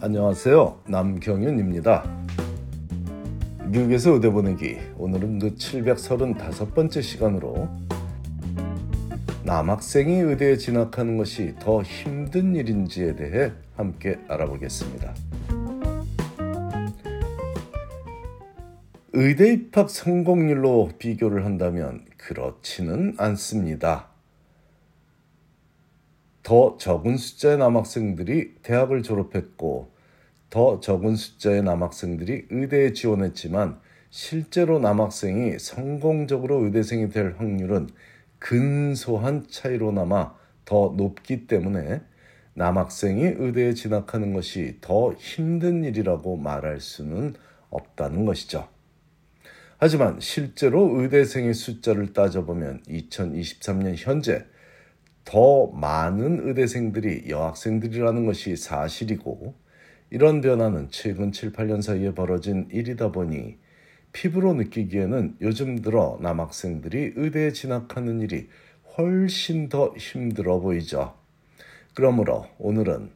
안녕하세요. 남경윤입니다. 미국에서 의대 보내기 오늘은 그 735번째 시간으로 남학생이 의대에 진학하는 것이 더 힘든 일인지에 대해 함께 알아보겠습니다. 의대 입학 성공률로 비교를 한다면 그렇지는 않습니다. 더 적은 숫자의 남학생들이 대학을 졸업했고 더 적은 숫자의 남학생들이 의대에 지원했지만 실제로 남학생이 성공적으로 의대생이 될 확률은 근소한 차이로나마 더 높기 때문에 남학생이 의대에 진학하는 것이 더 힘든 일이라고 말할 수는 없다는 것이죠. 하지만 실제로 의대생의 숫자를 따져보면 2023년 현재 더 많은 의대생들이 여학생들이라는 것이 사실이고 이런 변화는 최근 7, 8년 사이에 벌어진 일이다 보니 피부로 느끼기에는 요즘 들어 남학생들이 의대에 진학하는 일이 훨씬 더 힘들어 보이죠. 그러므로 오늘은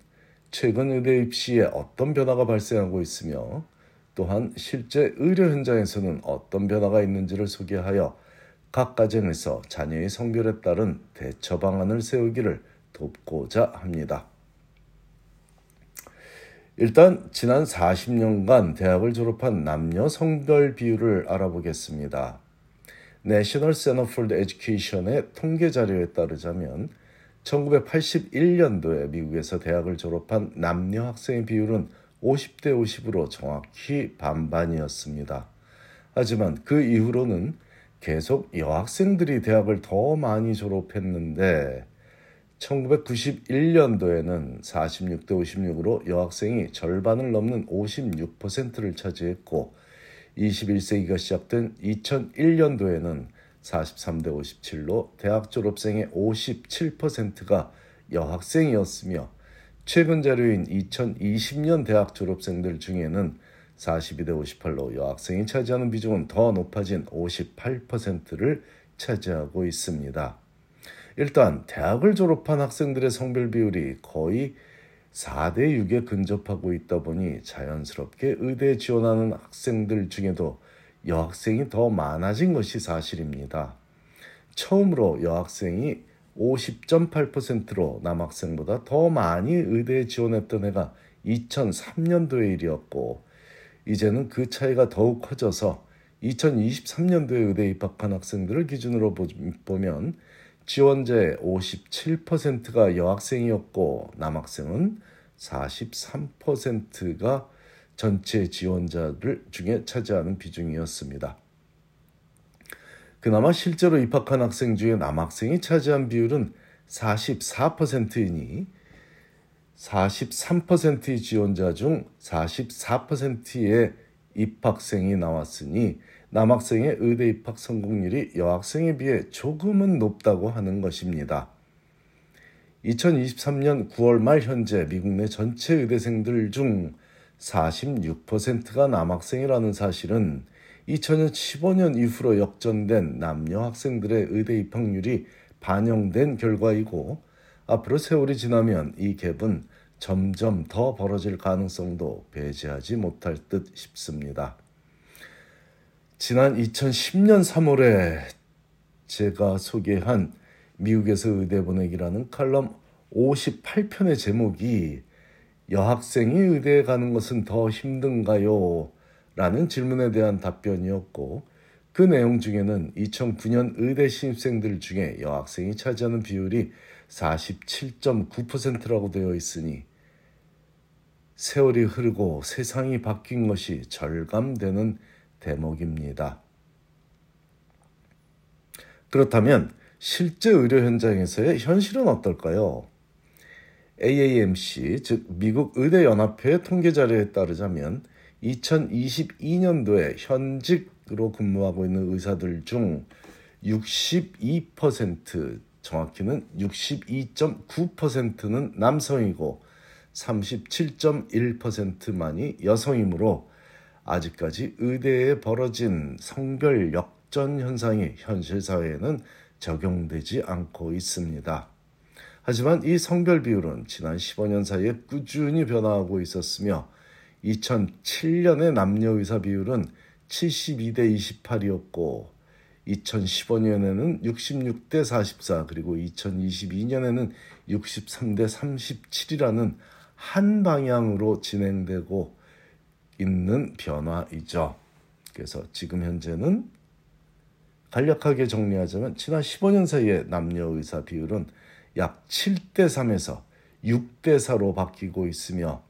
최근 의대 입시에 어떤 변화가 발생하고 있으며 또한 실제 의료 현장에서는 어떤 변화가 있는지를 소개하여 각 가정에서 자녀의 성별에 따른 대처 방안을 세우기를 돕고자 합니다. 일단 지난 40년간 대학을 졸업한 남녀 성별 비율을 알아보겠습니다. National Center for Education의 통계 자료에 따르자면 1981년도에 미국에서 대학을 졸업한 남녀 학생의 비율은 50대 50으로 정확히 반반이었습니다. 하지만 그 이후로는 계속 여학생들이 대학을 더 많이 졸업했는데 1991년도에는 46대 56으로 여학생이 절반을 넘는 56%를 차지했고 21세기가 시작된 2001년도에는 43대 57로 대학 졸업생의 57%가 여학생이었으며 최근 자료인 2020년 대학 졸업생들 중에는 42대 58로 여학생이 차지하는 비중은 더 높아진 58%를 차지하고 있습니다. 일단 대학을 졸업한 학생들의 성별 비율이 거의 4대 6에 근접하고 있다 보니 자연스럽게 의대에 지원하는 학생들 중에도 여학생이 더 많아진 것이 사실입니다. 처음으로 여학생이 50.8%로 남학생보다 더 많이 의대에 지원했던 해가 2003년도의 일이었고 이제는 그 차이가 더욱 커져서 2023년도에 의대 입학한 학생들을 기준으로 보면 지원자의 57%가 여학생이었고 남학생은 43%가 전체 지원자들 중에 차지하는 비중이었습니다. 그나마 실제로 입학한 학생 중에 남학생이 차지한 비율은 44%이니 43%의 지원자 중 44%의 입학생이 나왔으니 남학생의 의대 입학 성공률이 여학생에 비해 조금은 높다고 하는 것입니다. 2023년 9월 말 현재 미국 내 전체 의대생들 중 46%가 남학생이라는 사실은 2015년 이후로 역전된 남녀 학생들의 의대 입학률이 반영된 결과이고 앞으로 세월이 지나면 이 갭은 점점 더 벌어질 가능성도 배제하지 못할 듯 싶습니다. 지난 2010년 3월에 제가 소개한 미국에서 의대 보내기라는 칼럼 58편의 제목이 여학생이 의대에 가는 것은 더 힘든가요? 라는 질문에 대한 답변이었고 그 내용 중에는 2009년 의대 신입생들 중에 여학생이 차지하는 비율이 47.9%라고 되어 있으니 세월이 흐르고 세상이 바뀐 것이 절감되는 대목입니다. 그렇다면 실제 의료 현장에서의 현실은 어떨까요? AAMC, 즉 미국 의대 연합회의 통계 자료에 따르자면 2022년도에 현직으로 근무하고 있는 의사들 중 62% 정확히는 62.9%는 남성이고 37.1%만이 여성이므로 아직까지 의대에 벌어진 성별 역전 현상이 현실 사회에는 적용되지 않고 있습니다. 하지만 이 성별 비율은 지난 15년 사이에 꾸준히 변화하고 있었으며 2007년의 남녀 의사 비율은 72대 28이었고 2015년에는 66대 44 그리고 2022년에는 63대 37이라는 한 방향으로 진행되고 있는 변화이죠. 그래서 지금 현재는 간략하게 정리하자면 지난 15년 사이에 남녀 의사 비율은 약 7대 3에서 6대 4로 바뀌고 있으며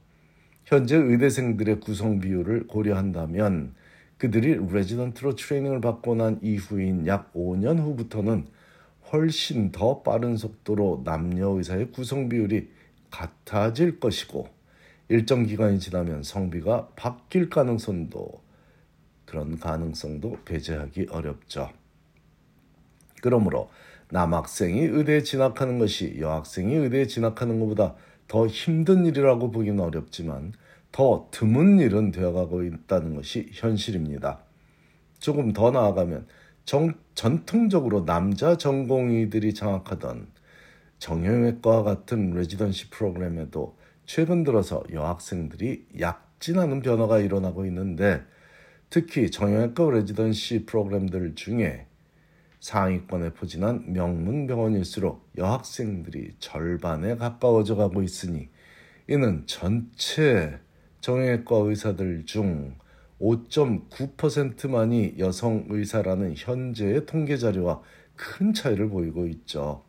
현재 의대생들의 구성 비율을 고려한다면 그들이 레지던트로 트레이닝을 받고 난 이후인 약 5년 후부터는 훨씬 더 빠른 속도로 남녀 의사의 구성 비율이 같아질 것이고 일정 기간이 지나면 성비가 바뀔 가능성도 그런 가능성도 배제하기 어렵죠. 그러므로 남학생이 의대에 진학하는 것이 여학생이 의대에 진학하는 것보다 더 힘든 일이라고 보기는 어렵지만 더 드문 일은 되어가고 있다는 것이 현실입니다. 조금 더 나아가면 정, 전통적으로 남자 전공의들이 장악하던 정형외과 같은 레지던시 프로그램에도 최근 들어서 여학생들이 약진하는 변화가 일어나고 있는데 특히 정형외과 레지던시 프로그램들 중에 상위권에 포진한 명문 병원일수록 여학생들이 절반에 가까워져 가고 있으니 이는 전체 정형외과 의사들 중 5.9%만이 여성 의사라는 현재의 통계 자료와 큰 차이를 보이고 있죠.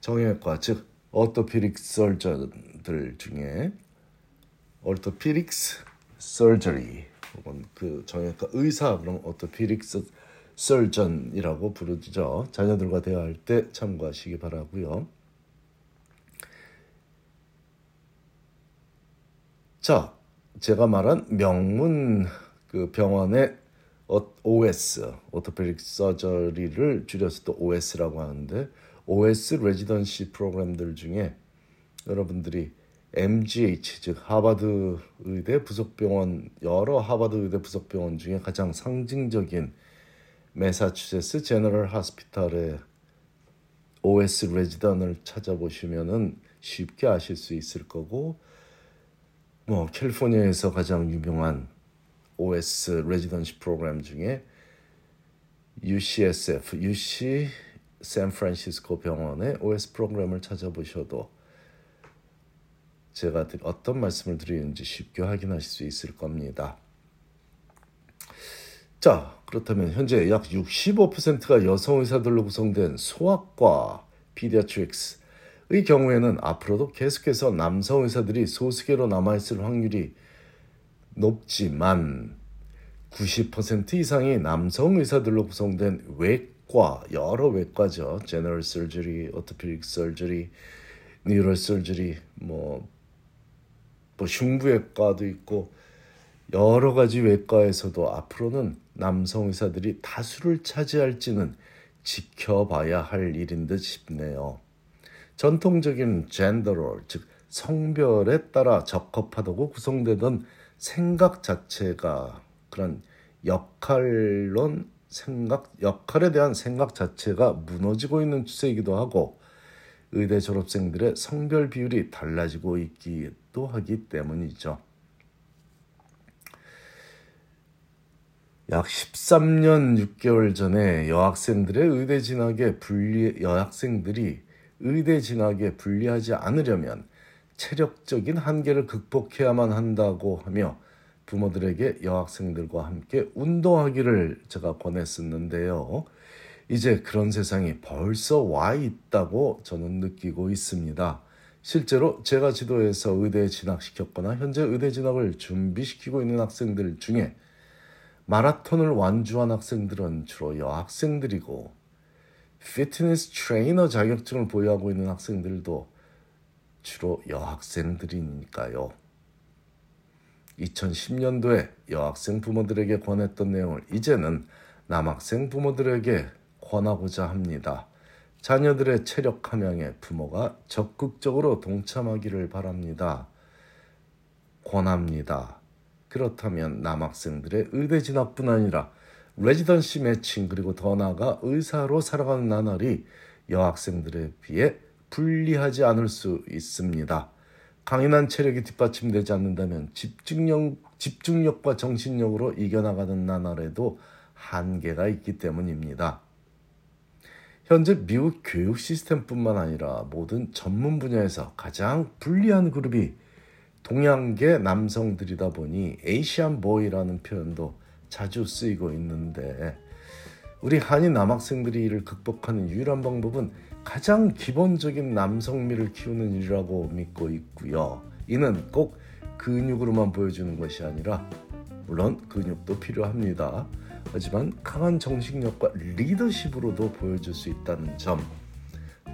정형외과 즉 orthopedic surgeon들 중에 orthopedics surgery 혹은 그 정형외과 의사 그럼 orthopedics surgeon이라고 부르죠. 자녀들과 대화할 때 참고하시기 바라고요. 자, 제가 말한 명문 그 병원의 OS, 오토페릭 서저리를 줄여서 또 OS라고 하는데 OS residency 프로그램들 중에 여러분들이 MGH 즉 하버드 의대 부속병원 여러 하버드 의대 부속병원 중에 가장 상징적인 메사추세츠 제너럴 하스피탈의 OS 레지던을 찾아보시면은 쉽게 아실 수 있을 거고 뭐 캘리포니아에서 가장 유명한 OS 레지던시 프로그램 중에 UCSF, UC 샌프란시스코 병원의 OS 프로그램을 찾아보셔도 제가 어떤 말씀을 드리는지 쉽게 확인하실 수 있을 겁니다. 자, 그렇다면 현재 약 65%가 여성 의사들로 구성된 소아과 Pediatrics 의 경우에는 앞으로도 계속해서 남성 의사들이 소수계로 남아있을 확률이 높지만 90% 이상이 남성 의사들로 구성된 외과 여러 외과죠. General Surgery, Orthopedic Surgery, Neuro Surgery 뭐, 뭐 흉부외과도 있고 여러 가지 외과에서도 앞으로는 남성 의사들이 다수를 차지할지는 지켜봐야 할 일인 듯 싶네요. 전통적인 gender role, 즉 성별에 따라 적합하다고 구성되던 생각 자체가 그런 역할론 생각 역할에 대한 생각 자체가 무너지고 있는 추세이기도 하고 의대 졸업생들의 성별 비율이 달라지고 있기도 하기 때문이죠. 약 13년 6개월 전에 여학생들의 의대 진학에 불리 여학생들이 의대 진학에 불리하지 않으려면 체력적인 한계를 극복해야만 한다고 하며 부모들에게 여학생들과 함께 운동하기를 제가 권했었는데요. 이제 그런 세상이 벌써 와 있다고 저는 느끼고 있습니다. 실제로 제가 지도해서 의대에 진학시켰거나 현재 의대 진학을 준비시키고 있는 학생들 중에 마라톤을 완주한 학생들은 주로 여학생들이고 피트니스 트레이너 자격증을 보유하고 있는 학생들도 주로 여학생들이니까요. 2010년도에 여학생 부모들에게 권했던 내용을 이제는 남학생 부모들에게 권하고자 합니다. 자녀들의 체력 함양에 부모가 적극적으로 동참하기를 바랍니다. 권합니다. 그렇다면 남학생들의 의대 진학뿐 아니라 레지던시 매칭 그리고 더 나아가 의사로 살아가는 나날이 여학생들에 비해 불리하지 않을 수 있습니다. 강인한 체력이 뒷받침되지 않는다면 집중력, 집중력과 정신력으로 이겨나가는 나날에도 한계가 있기 때문입니다. 현재 미국 교육 시스템뿐만 아니라 모든 전문 분야에서 가장 불리한 그룹이 동양계 남성들이다 보니 에이시안 보이라는 표현도 자주 쓰이고 있는데 우리 한인 남학생들이 이를 극복하는 유일한 방법은 가장 기본적인 남성미를 키우는 일이라고 믿고 있고요. 이는 꼭 근육으로만 보여주는 것이 아니라 물론 근육도 필요합니다. 하지만 강한 정신력과 리더십으로도 보여줄 수 있다는 점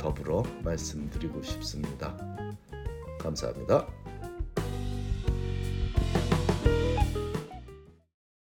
더불어 말씀드리고 싶습니다. 감사합니다.